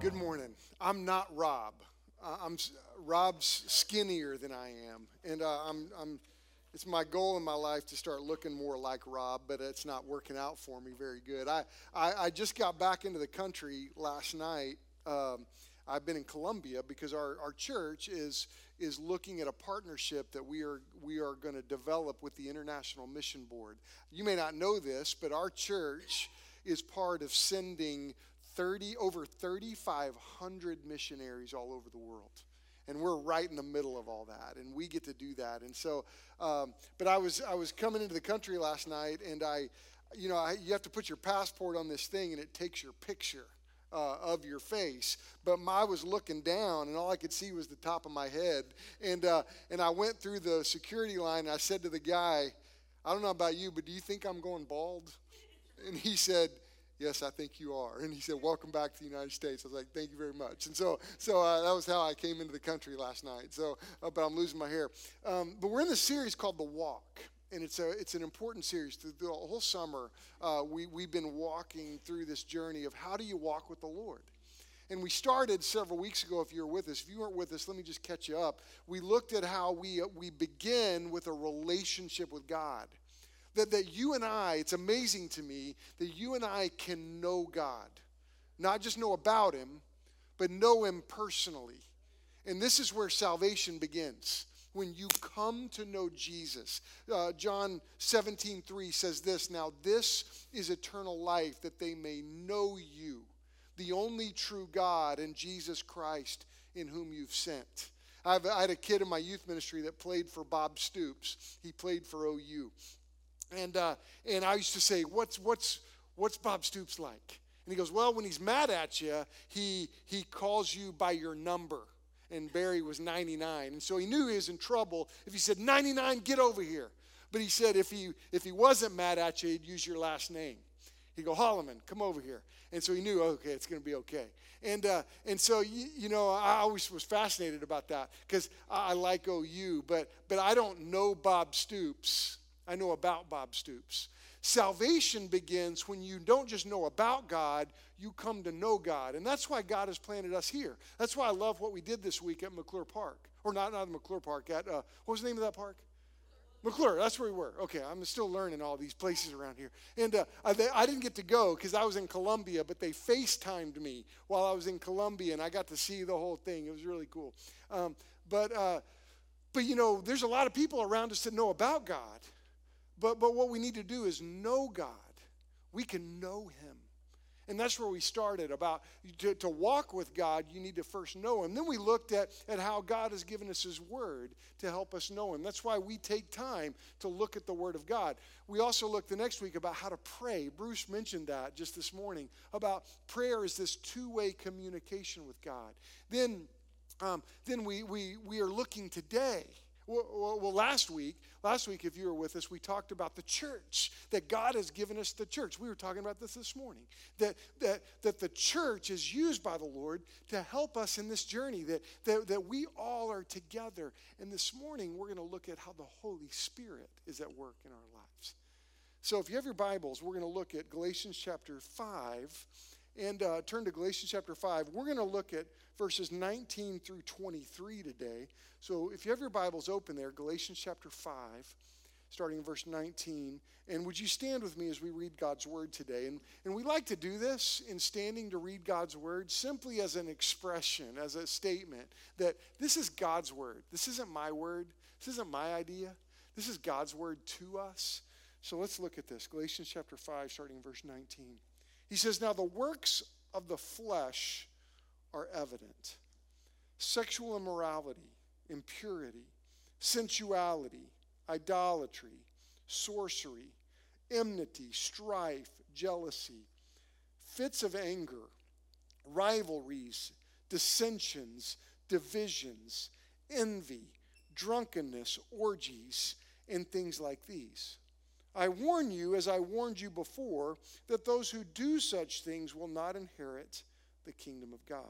Good morning. I'm not Rob. I'm Rob's skinnier than I am, and uh, I'm, I'm. It's my goal in my life to start looking more like Rob, but it's not working out for me very good. I, I, I just got back into the country last night. Um, I've been in Colombia because our, our church is is looking at a partnership that we are we are going to develop with the International Mission Board. You may not know this, but our church is part of sending 30 over 3500 missionaries all over the world. And we're right in the middle of all that and we get to do that. And so um, but i was i was coming into the country last night and i you know I, you have to put your passport on this thing and it takes your picture uh, of your face. But I was looking down and all i could see was the top of my head. And uh, and i went through the security line and i said to the guy i don't know about you but do you think i'm going bald? And he said Yes, I think you are. And he said, Welcome back to the United States. I was like, Thank you very much. And so, so uh, that was how I came into the country last night. So, uh, but I'm losing my hair. Um, but we're in this series called The Walk. And it's, a, it's an important series. The, the whole summer, uh, we, we've been walking through this journey of how do you walk with the Lord? And we started several weeks ago, if you were with us. If you weren't with us, let me just catch you up. We looked at how we, we begin with a relationship with God that, that you and I, it's amazing to me that you and I can know God. Not just know about Him, but know Him personally. And this is where salvation begins. When you come to know Jesus. Uh, John 17, 3 says this Now, this is eternal life, that they may know you, the only true God, and Jesus Christ, in whom you've sent. I've, I had a kid in my youth ministry that played for Bob Stoops. He played for OU. And, uh, and I used to say, what's, what's, what's Bob Stoops like? And he goes, well, when he's mad at you, he, he calls you by your number. And Barry was 99. And so he knew he was in trouble. If he said, 99, get over here. But he said, if he, if he wasn't mad at you, he'd use your last name. He'd go, Holloman, come over here. And so he knew, okay, it's going to be okay. And, uh, and so, you, you, know, I always was fascinated about that because I, I like OU, but, but I don't know Bob Stoops I know about Bob Stoops. Salvation begins when you don't just know about God, you come to know God. And that's why God has planted us here. That's why I love what we did this week at McClure Park. Or not, not McClure Park, at, uh, what was the name of that park? McClure, that's where we were. Okay, I'm still learning all these places around here. And uh, I, I, didn't get to go because I was in Colombia, but they FaceTimed me while I was in Colombia, and I got to see the whole thing. It was really cool. Um, but, uh, but, you know, there's a lot of people around us that know about God. But, but what we need to do is know God. We can know Him. And that's where we started about to, to walk with God, you need to first know Him. Then we looked at, at how God has given us His Word to help us know Him. That's why we take time to look at the Word of God. We also looked the next week about how to pray. Bruce mentioned that just this morning about prayer is this two way communication with God. Then, um, then we, we, we are looking today well, well, last week, last week, if you were with us, we talked about the church, that God has given us the church. We were talking about this this morning, that, that, that the church is used by the Lord to help us in this journey, that, that, that we all are together. And this morning, we're going to look at how the Holy Spirit is at work in our lives. So if you have your Bibles, we're going to look at Galatians chapter 5 and uh, turn to Galatians chapter 5. We're going to look at verses 19 through 23 today. So if you have your Bibles open there, Galatians chapter 5, starting in verse 19. And would you stand with me as we read God's word today? And, and we like to do this in standing to read God's word simply as an expression, as a statement that this is God's word. This isn't my word. This isn't my idea. This is God's word to us. So let's look at this. Galatians chapter 5, starting in verse 19. He says, Now the works of the flesh are evident sexual immorality, impurity, sensuality, idolatry, sorcery, enmity, strife, jealousy, fits of anger, rivalries, dissensions, divisions, envy, drunkenness, orgies, and things like these. I warn you, as I warned you before, that those who do such things will not inherit the kingdom of God.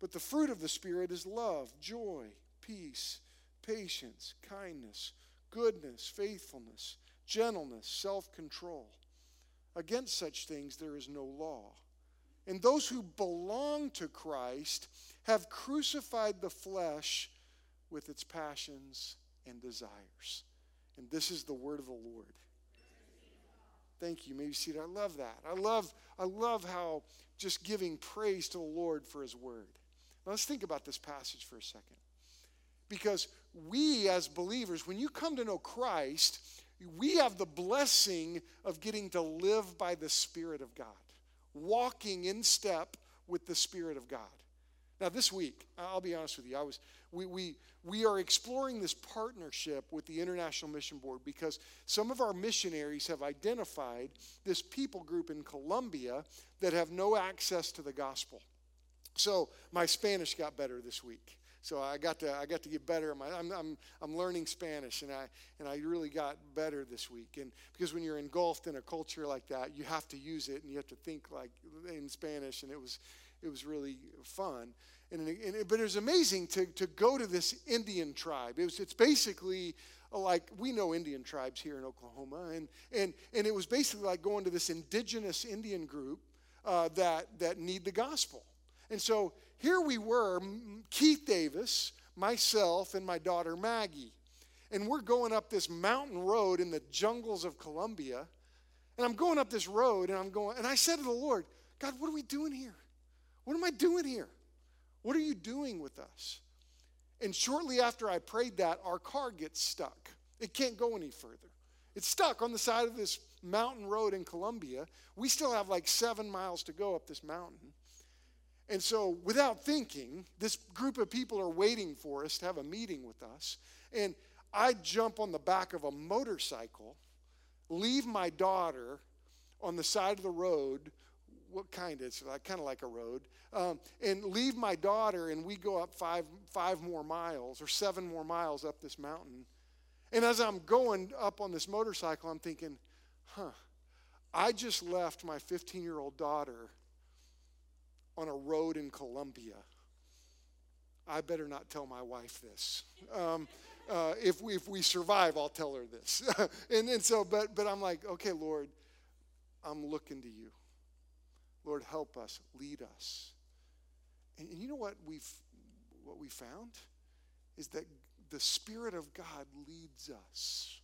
But the fruit of the Spirit is love, joy, peace, patience, kindness, goodness, faithfulness, gentleness, self control. Against such things there is no law. And those who belong to Christ have crucified the flesh with its passions and desires. And this is the word of the Lord. Thank you. Maybe see it. I love that. I love, I love how just giving praise to the Lord for his word. Now let's think about this passage for a second. Because we as believers, when you come to know Christ, we have the blessing of getting to live by the Spirit of God, walking in step with the Spirit of God. Now, this week, I'll be honest with you, I was we, we, we are exploring this partnership with the International Mission Board because some of our missionaries have identified this people group in Colombia that have no access to the gospel. So my Spanish got better this week. So I got to I got to get better. I'm, I'm, I'm learning Spanish, and I and I really got better this week. And because when you're engulfed in a culture like that, you have to use it, and you have to think like in Spanish. And it was it was really fun. And, and but it was amazing to, to go to this Indian tribe. It was, it's basically like we know Indian tribes here in Oklahoma, and, and, and it was basically like going to this indigenous Indian group uh, that, that need the gospel. And so here we were, Keith Davis, myself, and my daughter Maggie. And we're going up this mountain road in the jungles of Colombia. And I'm going up this road, and I'm going, and I said to the Lord, God, what are we doing here? What am I doing here? What are you doing with us? And shortly after I prayed that, our car gets stuck. It can't go any further. It's stuck on the side of this mountain road in Colombia. We still have like seven miles to go up this mountain. And so, without thinking, this group of people are waiting for us to have a meeting with us. And I jump on the back of a motorcycle, leave my daughter on the side of the road what kind? It's like, kind of like a road. Um, and leave my daughter, and we go up five, five more miles or seven more miles up this mountain. And as I'm going up on this motorcycle, I'm thinking, huh, I just left my 15 year old daughter on a road in Colombia. I better not tell my wife this. Um, uh, if, we, if we survive, I'll tell her this. and, and so, but, but I'm like, okay, Lord, I'm looking to you. Lord, help us, lead us. And, and you know what we've what we found is that the Spirit of God leads us.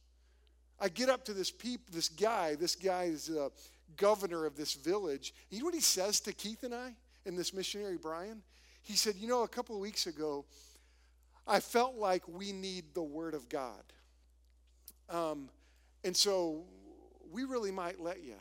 I get up to this peep, this guy. This guy is a governor of this village. You know what he says to Keith and I and this missionary Brian? He said, "You know, a couple of weeks ago, I felt like we need the Word of God, um, and so we really might let you."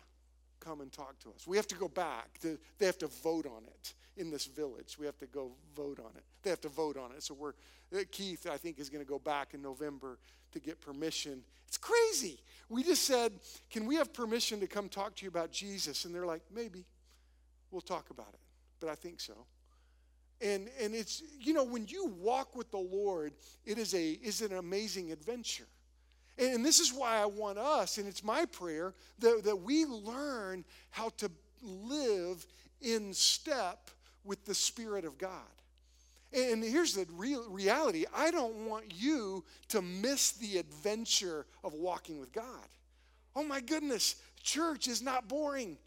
Come and talk to us. We have to go back. They have to vote on it in this village. We have to go vote on it. They have to vote on it. So we're uh, Keith, I think, is going to go back in November to get permission. It's crazy. We just said, "Can we have permission to come talk to you about Jesus?" And they're like, "Maybe. We'll talk about it." But I think so. And and it's you know when you walk with the Lord, it is a is an amazing adventure. And this is why I want us, and it's my prayer, that, that we learn how to live in step with the Spirit of God. And here's the real reality I don't want you to miss the adventure of walking with God. Oh my goodness, church is not boring.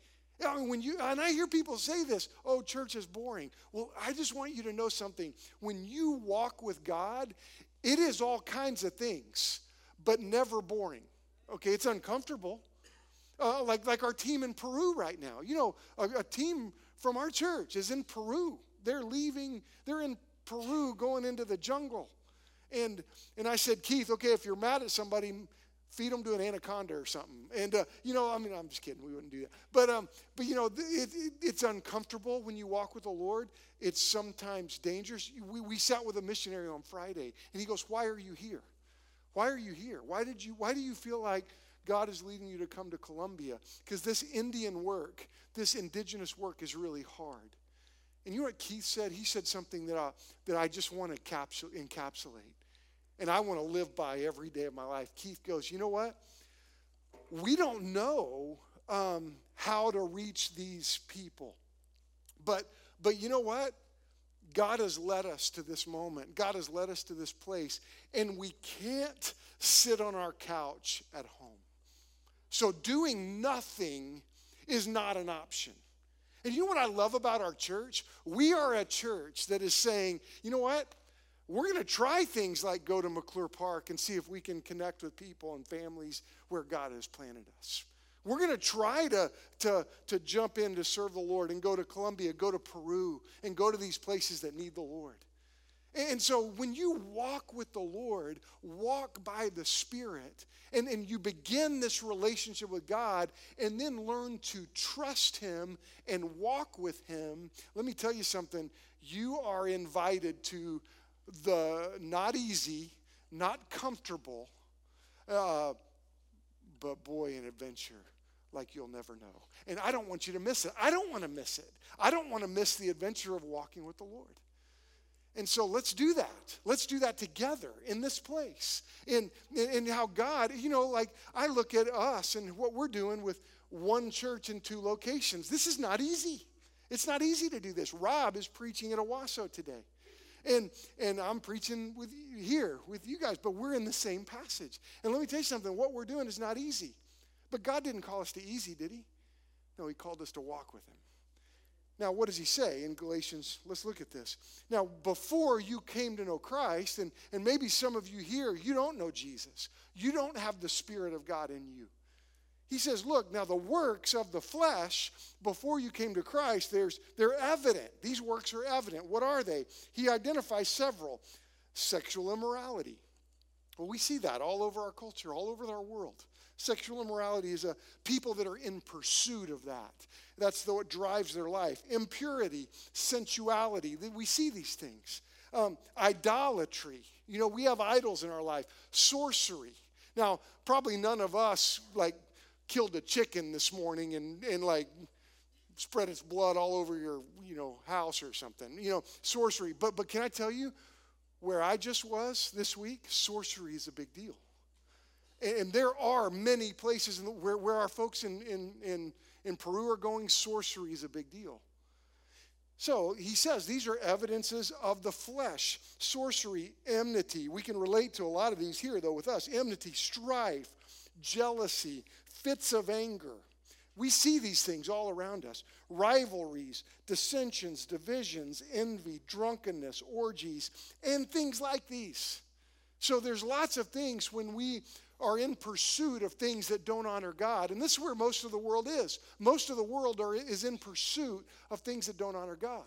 I mean, when you and I hear people say this, oh, church is boring. Well, I just want you to know something. When you walk with God, it is all kinds of things but never boring. Okay, it's uncomfortable. Uh, like, like our team in Peru right now. You know, a, a team from our church is in Peru. They're leaving, they're in Peru going into the jungle. And, and I said, Keith, okay, if you're mad at somebody, feed them to an anaconda or something. And, uh, you know, I mean, I'm just kidding. We wouldn't do that. But, um, but you know, it, it, it's uncomfortable when you walk with the Lord. It's sometimes dangerous. We, we sat with a missionary on Friday, and he goes, Why are you here? Why are you here? Why did you why do you feel like God is leading you to come to Colombia? Because this Indian work, this indigenous work is really hard. And you know what Keith said? He said something that I, that I just want to capsule, encapsulate. And I want to live by every day of my life. Keith goes, You know what? We don't know um, how to reach these people. But, but you know what? God has led us to this moment. God has led us to this place, and we can't sit on our couch at home. So, doing nothing is not an option. And you know what I love about our church? We are a church that is saying, you know what? We're going to try things like go to McClure Park and see if we can connect with people and families where God has planted us. We're going to try to, to, to jump in to serve the Lord and go to Colombia, go to Peru, and go to these places that need the Lord. And so when you walk with the Lord, walk by the Spirit, and, and you begin this relationship with God, and then learn to trust Him and walk with Him, let me tell you something. You are invited to the not easy, not comfortable, uh, but boy, an adventure like you'll never know. And I don't want you to miss it. I don't want to miss it. I don't want to miss the adventure of walking with the Lord. And so let's do that. Let's do that together in this place. And, and how God, you know, like I look at us and what we're doing with one church in two locations. This is not easy. It's not easy to do this. Rob is preaching at Owasso today. And, and I'm preaching with here with you guys, but we're in the same passage. And let me tell you something what we're doing is not easy. But God didn't call us to easy, did He? No, He called us to walk with Him. Now, what does he say in Galatians? Let's look at this. Now, before you came to know Christ, and, and maybe some of you here, you don't know Jesus. You don't have the Spirit of God in you. He says, look, now the works of the flesh before you came to Christ, there's, they're evident. These works are evident. What are they? He identifies several sexual immorality. Well, we see that all over our culture, all over our world. Sexual immorality is a people that are in pursuit of that. That's the, what drives their life. Impurity, sensuality. We see these things. Um, idolatry. You know, we have idols in our life. Sorcery. Now, probably none of us like killed a chicken this morning and, and like spread its blood all over your you know house or something. You know, sorcery. But but can I tell you where I just was this week? Sorcery is a big deal. And there are many places the, where, where our folks in, in, in, in Peru are going, sorcery is a big deal. So he says these are evidences of the flesh sorcery, enmity. We can relate to a lot of these here, though, with us enmity, strife, jealousy, fits of anger. We see these things all around us rivalries, dissensions, divisions, envy, drunkenness, orgies, and things like these. So there's lots of things when we are in pursuit of things that don't honor God. And this is where most of the world is. Most of the world are, is in pursuit of things that don't honor God.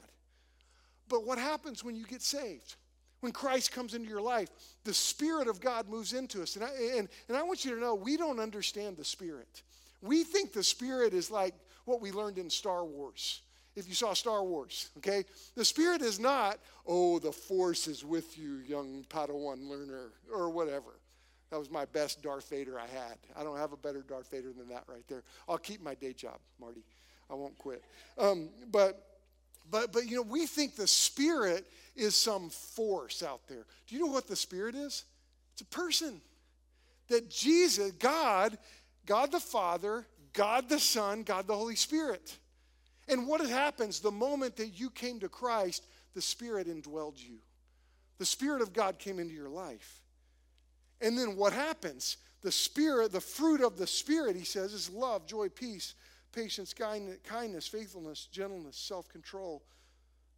But what happens when you get saved? When Christ comes into your life, the Spirit of God moves into us. And I, and, and I want you to know, we don't understand the Spirit. We think the Spirit is like what we learned in Star Wars. If you saw Star Wars, okay? The Spirit is not, oh, the Force is with you, young Padawan learner, or whatever. That was my best Darth Vader I had. I don't have a better Darth Vader than that right there. I'll keep my day job, Marty. I won't quit. Um, but, but, but, you know, we think the Spirit is some force out there. Do you know what the Spirit is? It's a person. That Jesus, God, God the Father, God the Son, God the Holy Spirit. And what happens the moment that you came to Christ, the Spirit indwelled you. The Spirit of God came into your life. And then what happens? The Spirit, the fruit of the Spirit, he says, is love, joy, peace, patience, kindness, faithfulness, gentleness, self control.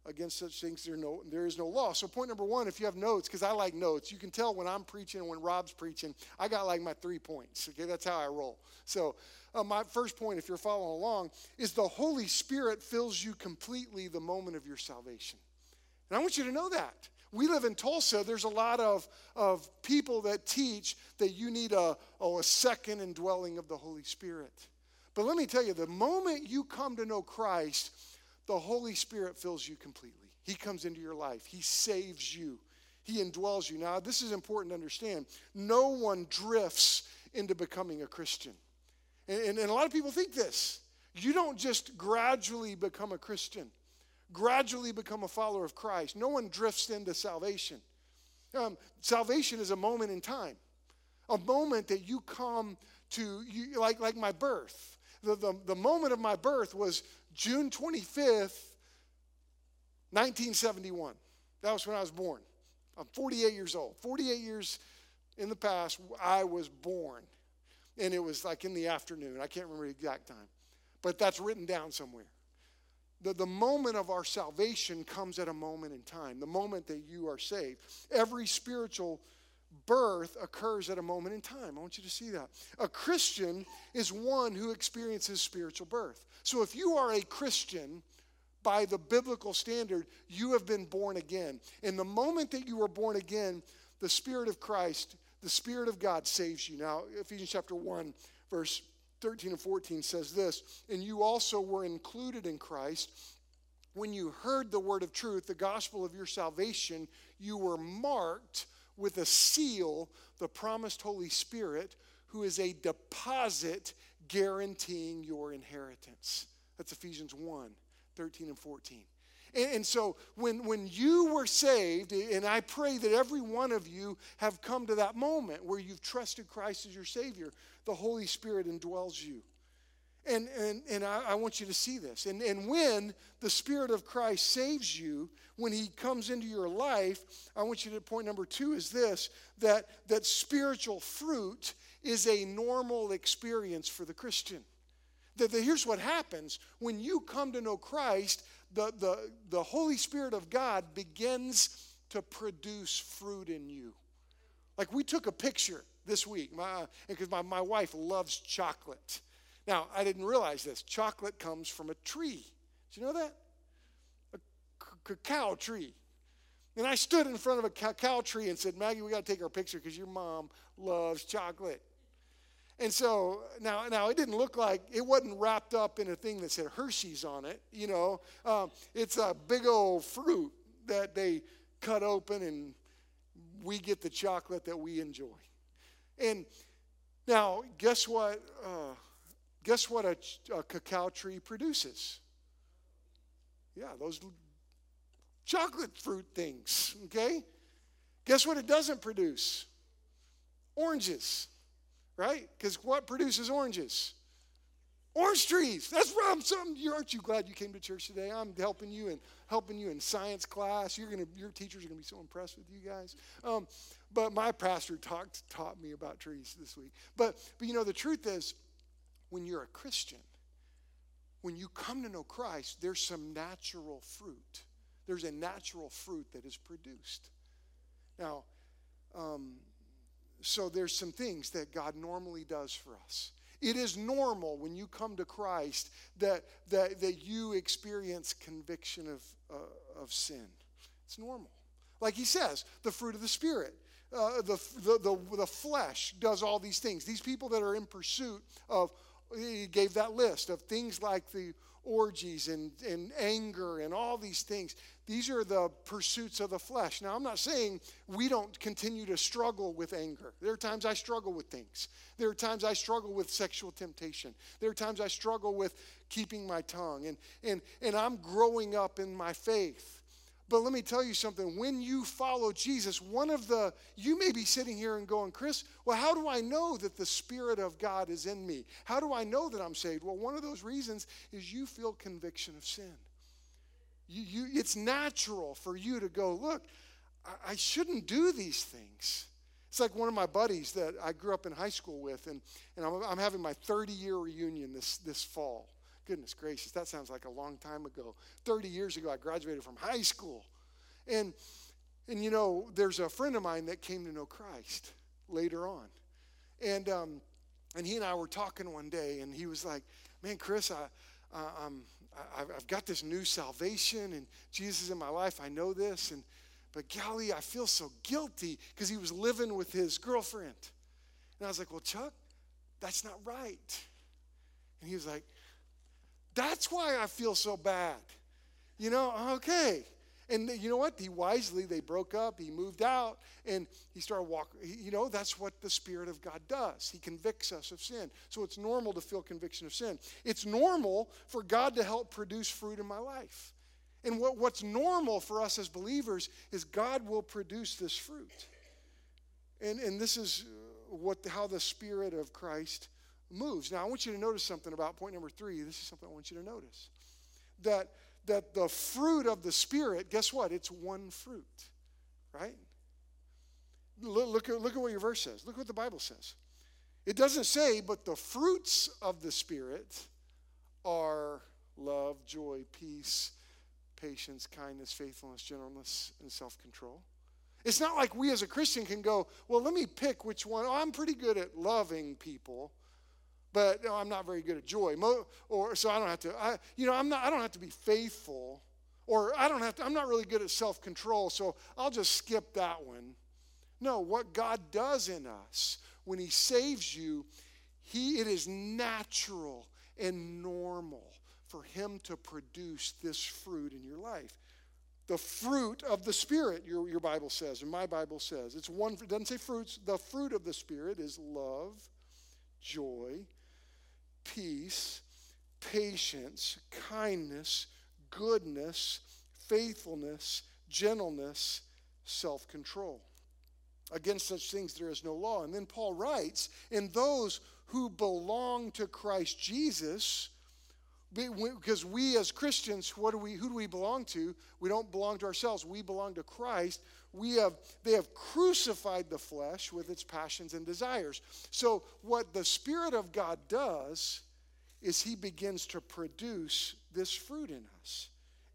Against such things, there, no, there is no law. So, point number one, if you have notes, because I like notes, you can tell when I'm preaching and when Rob's preaching, I got like my three points. Okay, that's how I roll. So, uh, my first point, if you're following along, is the Holy Spirit fills you completely the moment of your salvation. And I want you to know that. We live in Tulsa. There's a lot of, of people that teach that you need a, oh, a second indwelling of the Holy Spirit. But let me tell you, the moment you come to know Christ, the Holy Spirit fills you completely. He comes into your life, He saves you, He indwells you. Now, this is important to understand. No one drifts into becoming a Christian. And, and, and a lot of people think this. You don't just gradually become a Christian gradually become a follower of Christ. No one drifts into salvation. Um, salvation is a moment in time, a moment that you come to, you, like, like my birth. The, the, the moment of my birth was June 25th, 1971. That was when I was born. I'm 48 years old. 48 years in the past, I was born. And it was like in the afternoon. I can't remember the exact time. But that's written down somewhere. The, the moment of our salvation comes at a moment in time, the moment that you are saved. Every spiritual birth occurs at a moment in time. I want you to see that. A Christian is one who experiences spiritual birth. So if you are a Christian, by the biblical standard, you have been born again. And the moment that you were born again, the Spirit of Christ, the Spirit of God saves you. Now, Ephesians chapter 1, verse 13 and 14 says this And you also were included in Christ. When you heard the word of truth, the gospel of your salvation, you were marked with a seal, the promised Holy Spirit, who is a deposit guaranteeing your inheritance. That's Ephesians 1 13 and 14. And, so when, when you were saved, and I pray that every one of you have come to that moment where you've trusted Christ as your Savior, the Holy Spirit indwells you. And, and, and I, I want you to see this. And, and when the Spirit of Christ saves you, when He comes into your life, I want you to point number two is this that, that spiritual fruit is a normal experience for the Christian. That, that here's what happens when you come to know Christ, the, the, the Holy Spirit of God begins to produce fruit in you. Like we took a picture this week, because my, my, wife loves chocolate. Now, I didn't realize this. Chocolate comes from a tree. Did you know that? A cacao tree. And I stood in front of a cacao tree and said, Maggie, we got to take our picture because your mom loves chocolate. And so now, now it didn't look like it wasn't wrapped up in a thing that said Hershey's on it. You know, um, it's a big old fruit that they cut open, and we get the chocolate that we enjoy. And now, guess what? Uh, guess what a, a cacao tree produces? Yeah, those chocolate fruit things. Okay. Guess what? It doesn't produce oranges right? Because what produces oranges? Orange trees. That's where I'm. Something. Aren't you glad you came to church today? I'm helping you and helping you in science class. You're gonna. Your teachers are gonna be so impressed with you guys. Um, but my pastor talked taught me about trees this week. But but you know the truth is, when you're a Christian, when you come to know Christ, there's some natural fruit. There's a natural fruit that is produced. Now, um, so there's some things that God normally does for us. It is normal when you come to Christ that, that, that you experience conviction of, uh, of sin. It's normal. Like he says, the fruit of the Spirit. Uh, the, the, the, the flesh does all these things. These people that are in pursuit of, he gave that list of things like the orgies and, and anger and all these things. These are the pursuits of the flesh. Now, I'm not saying we don't continue to struggle with anger. There are times I struggle with things. There are times I struggle with sexual temptation. There are times I struggle with keeping my tongue. And, and, and I'm growing up in my faith. But let me tell you something. When you follow Jesus, one of the, you may be sitting here and going, Chris, well, how do I know that the Spirit of God is in me? How do I know that I'm saved? Well, one of those reasons is you feel conviction of sin. You, you, it's natural for you to go, look, I, I shouldn't do these things. It's like one of my buddies that I grew up in high school with, and, and I'm, I'm having my 30 year reunion this, this fall. Goodness gracious, that sounds like a long time ago. 30 years ago, I graduated from high school. And, and you know, there's a friend of mine that came to know Christ later on. And, um, and he and I were talking one day, and he was like, Man, Chris, I, I, I'm, I've got this new salvation, and Jesus is in my life. I know this. And, but golly, I feel so guilty because he was living with his girlfriend. And I was like, Well, Chuck, that's not right. And he was like, that's why I feel so bad. You know, okay. And you know what? He wisely, they broke up, he moved out, and he started walking. You know, that's what the Spirit of God does. He convicts us of sin. So it's normal to feel conviction of sin. It's normal for God to help produce fruit in my life. And what, what's normal for us as believers is God will produce this fruit. And, and this is uh, what, how the Spirit of Christ moves. Now, I want you to notice something about point number three. This is something I want you to notice. That, that the fruit of the Spirit, guess what? It's one fruit, right? Look, look, at, look at what your verse says. Look what the Bible says. It doesn't say, but the fruits of the Spirit are love, joy, peace, patience, kindness, faithfulness, gentleness, and self control. It's not like we as a Christian can go, well, let me pick which one. Oh, I'm pretty good at loving people, but no, I'm not very good at joy. Mo- or so I don't have to. I, you know, I'm not. I don't have to be faithful, or I don't have to. I'm not really good at self control, so I'll just skip that one. No, what God does in us when He saves you, He it is natural and normal for Him to produce this fruit in your life. The fruit of the Spirit, your, your Bible says, and my Bible says. It's one, it doesn't say fruits. The fruit of the Spirit is love, joy, peace, patience, kindness, goodness, faithfulness, gentleness, self control. Against such things there is no law. And then Paul writes, and those who belong to Christ Jesus, because we as Christians, what do we, who do we belong to? We don't belong to ourselves. We belong to Christ. We have, they have crucified the flesh with its passions and desires. So what the Spirit of God does is He begins to produce this fruit in us,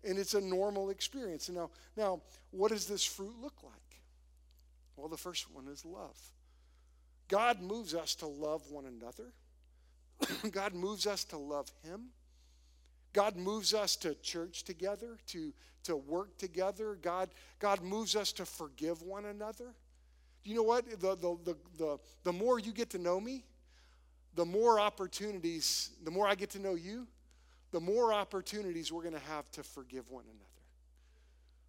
and it's a normal experience. Now, now, what does this fruit look like? Well, the first one is love. God moves us to love one another. God moves us to love Him. God moves us to church together, to, to work together. God, God moves us to forgive one another. Do you know what? The, the, the, the, the more you get to know me, the more opportunities, the more I get to know you, the more opportunities we're going to have to forgive one another.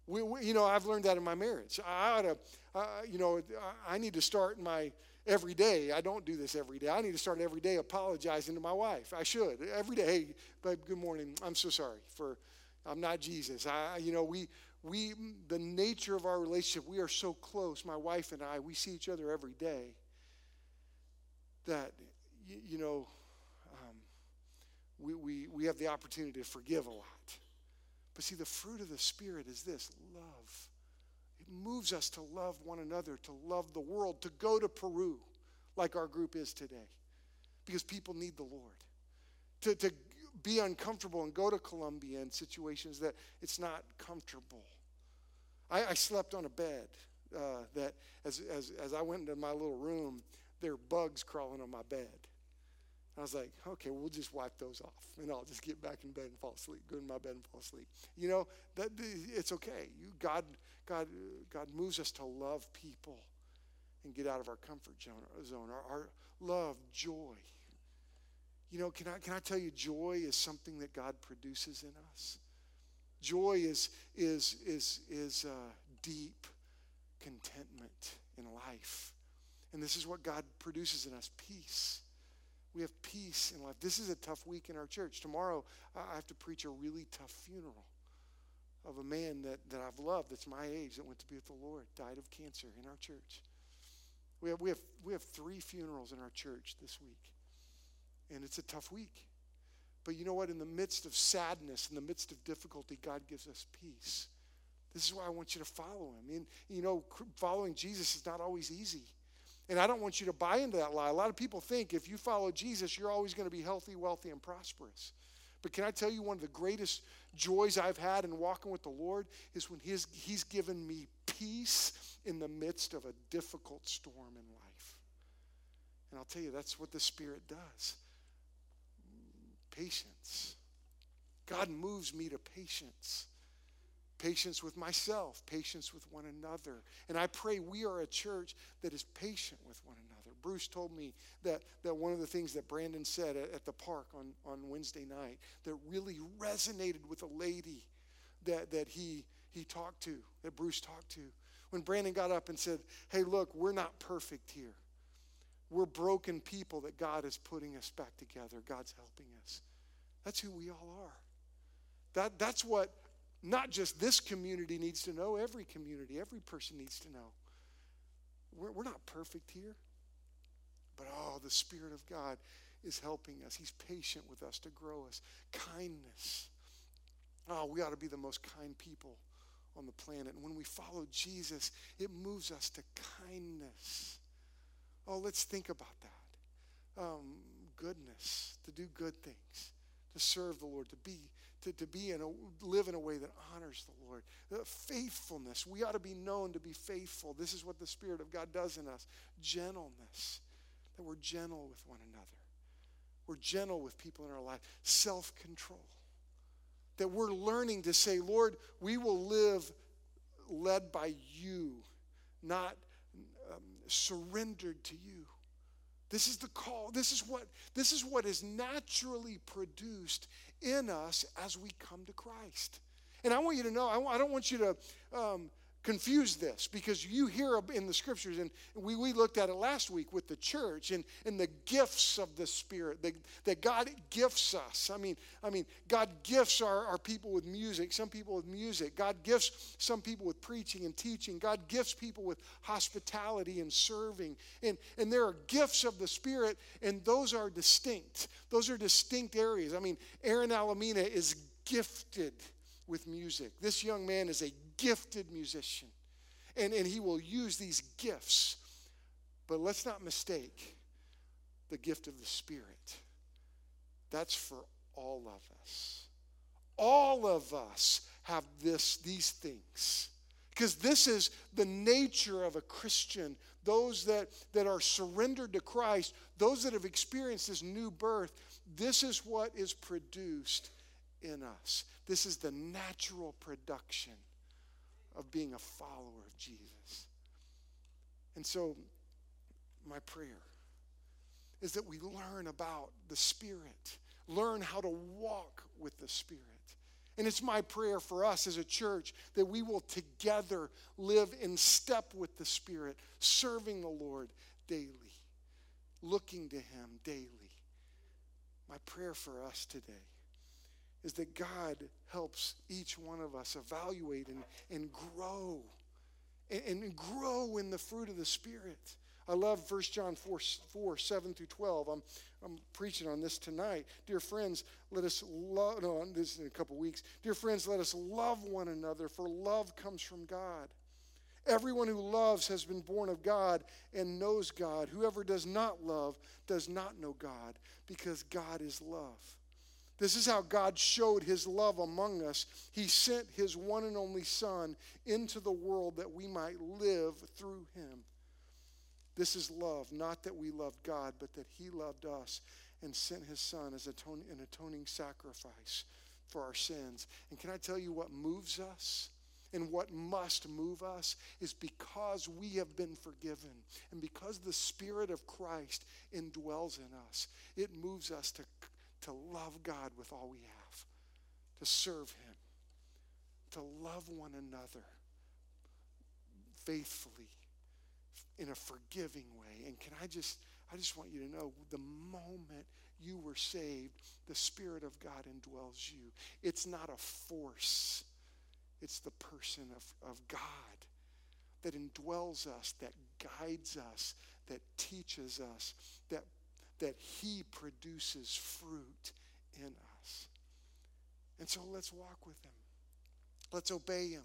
We, we, you know, I've learned that in my marriage. I ought to, uh, you know, I need to start my every day. I don't do this every day. I need to start every day apologizing to my wife. I should every day. Hey, babe, good morning. I'm so sorry for. I'm not Jesus. I, you know, we we the nature of our relationship. We are so close. My wife and I. We see each other every day. That you, you know, um, we we we have the opportunity to forgive a lot. But see, the fruit of the Spirit is this love it moves us to love one another, to love the world, to go to Peru like our group is today because people need the Lord. To, to be uncomfortable and go to Colombia in situations that it's not comfortable. I, I slept on a bed uh, that as, as, as I went into my little room, there are bugs crawling on my bed. I was like, okay, we'll just wipe those off, and I'll just get back in bed and fall asleep. Go in my bed and fall asleep. You know that it's okay. You, God, God, God moves us to love people and get out of our comfort zone. Our, our love, joy. You know, can I can I tell you, joy is something that God produces in us. Joy is is is is uh, deep contentment in life, and this is what God produces in us: peace we have peace in life. This is a tough week in our church. Tomorrow, I have to preach a really tough funeral of a man that, that I've loved that's my age that went to be with the Lord, died of cancer in our church. We have, we have, we have three funerals in our church this week, and it's a tough week. But you know what? In the midst of sadness, in the midst of difficulty, God gives us peace. This is why I want you to follow him. And, you know, following Jesus is not always easy. And I don't want you to buy into that lie. A lot of people think if you follow Jesus, you're always going to be healthy, wealthy, and prosperous. But can I tell you one of the greatest joys I've had in walking with the Lord is when He's, he's given me peace in the midst of a difficult storm in life. And I'll tell you, that's what the Spirit does patience. God moves me to patience patience with myself, patience with one another. And I pray we are a church that is patient with one another. Bruce told me that, that one of the things that Brandon said at, at the park on, on Wednesday night that really resonated with a lady that, that he, he talked to, that Bruce talked to. When Brandon got up and said, Hey, look, we're not perfect here. We're broken people that God is putting us back together. God's helping us. That's who we all are. That, that's what not just this community needs to know, every community, every person needs to know. We're, we're not perfect here, but oh, the Spirit of God is helping us. He's patient with us to grow us. Kindness. Oh, we ought to be the most kind people on the planet. And when we follow Jesus, it moves us to kindness. Oh, let's think about that. Um, goodness, to do good things, to serve the Lord, to be to, to be in a live in a way that honors the Lord. The faithfulness. We ought to be known to be faithful. This is what the Spirit of God does in us. Gentleness. That we're gentle with one another. We're gentle with people in our life. Self-control. That we're learning to say, Lord, we will live led by you, not um, surrendered to you. This is the call. This is what this is what is naturally produced in us as we come to Christ. And I want you to know, I, don't want you to um, confuse this because you hear in the scriptures, and we, we looked at it last week with the church and, and the gifts of the Spirit that, that God gifts us. I mean, I mean, God gifts our, our people with music, some people with music. God gifts some people with preaching and teaching. God gifts people with hospitality and serving. And, and there are gifts of the Spirit, and those are distinct. Those are distinct areas. I mean, Aaron Alamina is gifted with music. This young man is a gifted musician, and, and he will use these gifts. But let's not mistake the gift of the Spirit. That's for all of us. All of us have this, these things. Because this is the nature of a Christian. Those that, that are surrendered to Christ, those that have experienced this new birth, this is what is produced in us. This is the natural production of being a follower of Jesus. And so, my prayer is that we learn about the Spirit, learn how to walk with the Spirit. And it's my prayer for us as a church that we will together live in step with the Spirit, serving the Lord daily, looking to Him daily. My prayer for us today is that God helps each one of us evaluate and, and grow and, and grow in the fruit of the Spirit. I love 1 John 4, 4 7 through 12. I'm, I'm preaching on this tonight. Dear friends, let us love, no, this is in a couple weeks. Dear friends, let us love one another, for love comes from God. Everyone who loves has been born of God and knows God. Whoever does not love does not know God, because God is love. This is how God showed his love among us. He sent his one and only Son into the world that we might live through him. This is love, not that we loved God, but that he loved us and sent his Son as an atoning sacrifice for our sins. And can I tell you what moves us? And what must move us is because we have been forgiven and because the Spirit of Christ indwells in us, it moves us to to love God with all we have, to serve Him, to love one another faithfully in a forgiving way. And can I just, I just want you to know the moment you were saved, the Spirit of God indwells you. It's not a force, it's the person of, of God that indwells us, that guides us, that teaches us, that that He produces fruit in us. And so let's walk with Him. Let's obey Him.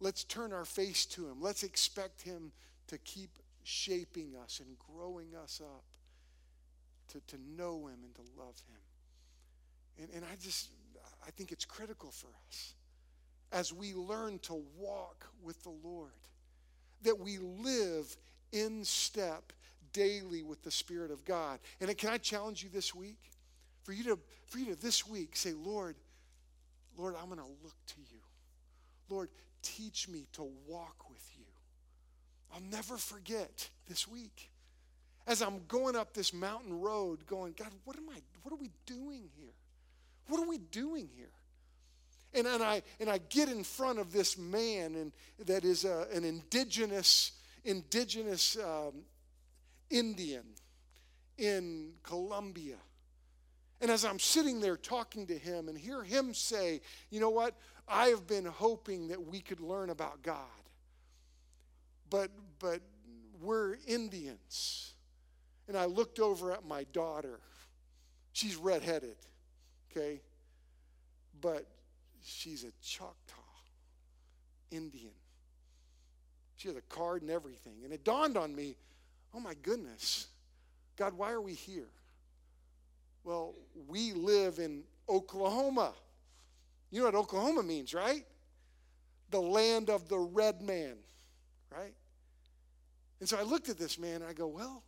Let's turn our face to Him. Let's expect Him to keep shaping us and growing us up to, to know Him and to love Him. And, and I just, I think it's critical for us as we learn to walk with the Lord, that we live in step daily with the Spirit of God. And can I challenge you this week? For you to, for you to this week say, Lord, Lord, I'm going to look to you. Lord, teach me to walk with you. I'll never forget this week. As I'm going up this mountain road, going, God, what am I, what are we doing here? What are we doing here? And, and, I, and I get in front of this man and, that is a, an indigenous, indigenous um, Indian in Colombia. And as I'm sitting there talking to him and hear him say, you know what? I have been hoping that we could learn about God. But but we're Indians. And I looked over at my daughter. She's redheaded, okay? But she's a Choctaw Indian. She has a card and everything. And it dawned on me oh my goodness, God, why are we here? Well, we live in Oklahoma. You know what Oklahoma means, right? The land of the red man, right? And so I looked at this man and I go, well,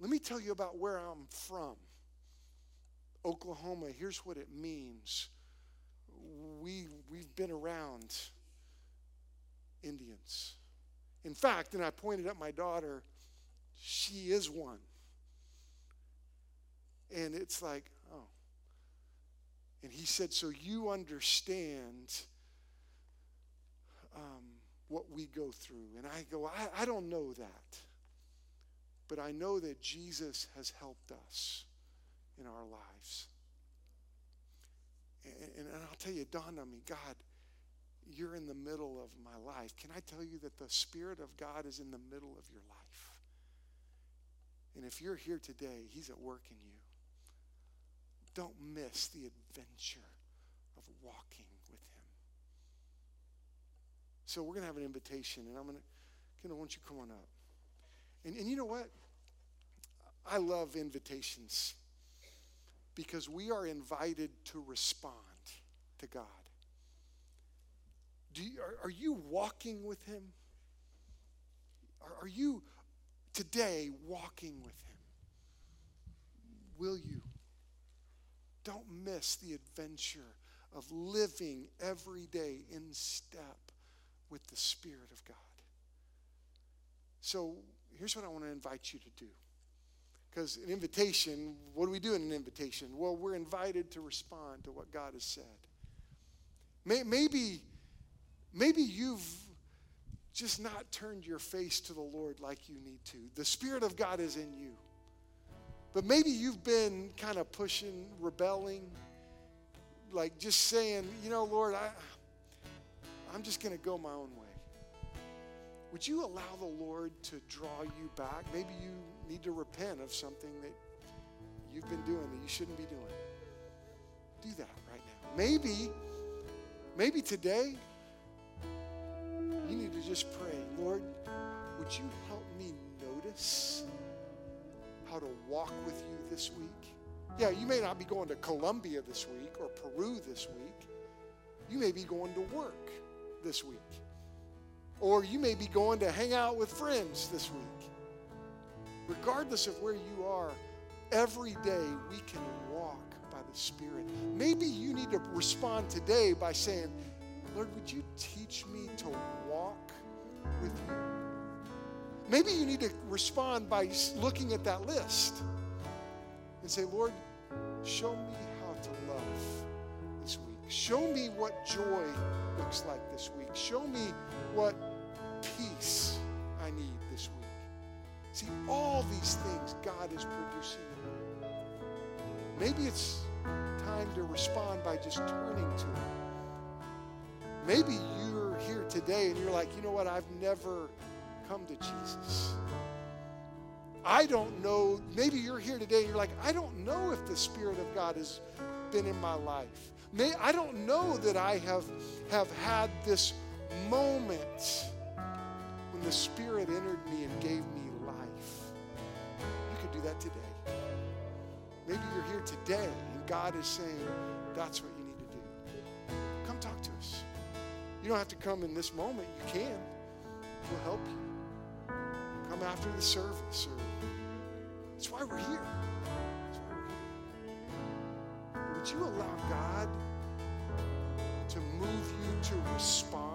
let me tell you about where I'm from. Oklahoma, here's what it means. We, we've been around Indians. In fact, and I pointed at my daughter, she is one. And it's like, oh. And he said, so you understand um, what we go through. And I go, I, I don't know that. But I know that Jesus has helped us in our lives. And, and, I'll tell you, it dawned on me, God, you're in the middle of my life. Can I tell you that the Spirit of God is in the middle of your life? And if you're here today, He's at work in you. Don't miss the adventure of walking with Him. So we're going to have an invitation, and I'm going to, want you to come on up. And, and you know what? I love invitations because we are invited to respond to God. You, are, are you walking with Him? Are, are you today walking with Him? Will you? Don't miss the adventure of living every day in step with the Spirit of God. So here's what I want to invite you to do. Because an invitation, what do we do in an invitation? Well, we're invited to respond to what God has said. Maybe, maybe you've just not turned your face to the Lord like you need to. The Spirit of God is in you. But maybe you've been kind of pushing, rebelling, like just saying, you know, Lord, I, I'm just going to go my own way. Would you allow the Lord to draw you back? Maybe you need to repent of something that you've been doing that you shouldn't be doing. Do that right now. Maybe, maybe today, you need to just pray, Lord, would you help me notice how to walk with you this week? Yeah, you may not be going to Colombia this week or Peru this week. You may be going to work this week. Or you may be going to hang out with friends this week. Regardless of where you are, every day we can walk by the Spirit. Maybe you need to respond today by saying, Lord, would you teach me to walk with you? Maybe you need to respond by looking at that list and say, Lord, show me how to love this week. Show me what joy looks like this week. Show me what peace I need this week. See, all these things God is producing in me. Maybe it's time to respond by just turning to Him. Maybe you're here today and you're like, you know what, I've never come to Jesus. I don't know. Maybe you're here today and you're like, I don't know if the Spirit of God has been in my life. May, I don't know that I have, have had this moment when the Spirit entered me and gave me life. You could do that today. Maybe you're here today and God is saying, that's what you need to do. Come talk to us. You don't have to come in this moment. You can. We'll help you. Come after the service. That's why we're here. That's why we're here. Would you allow God to move you to respond?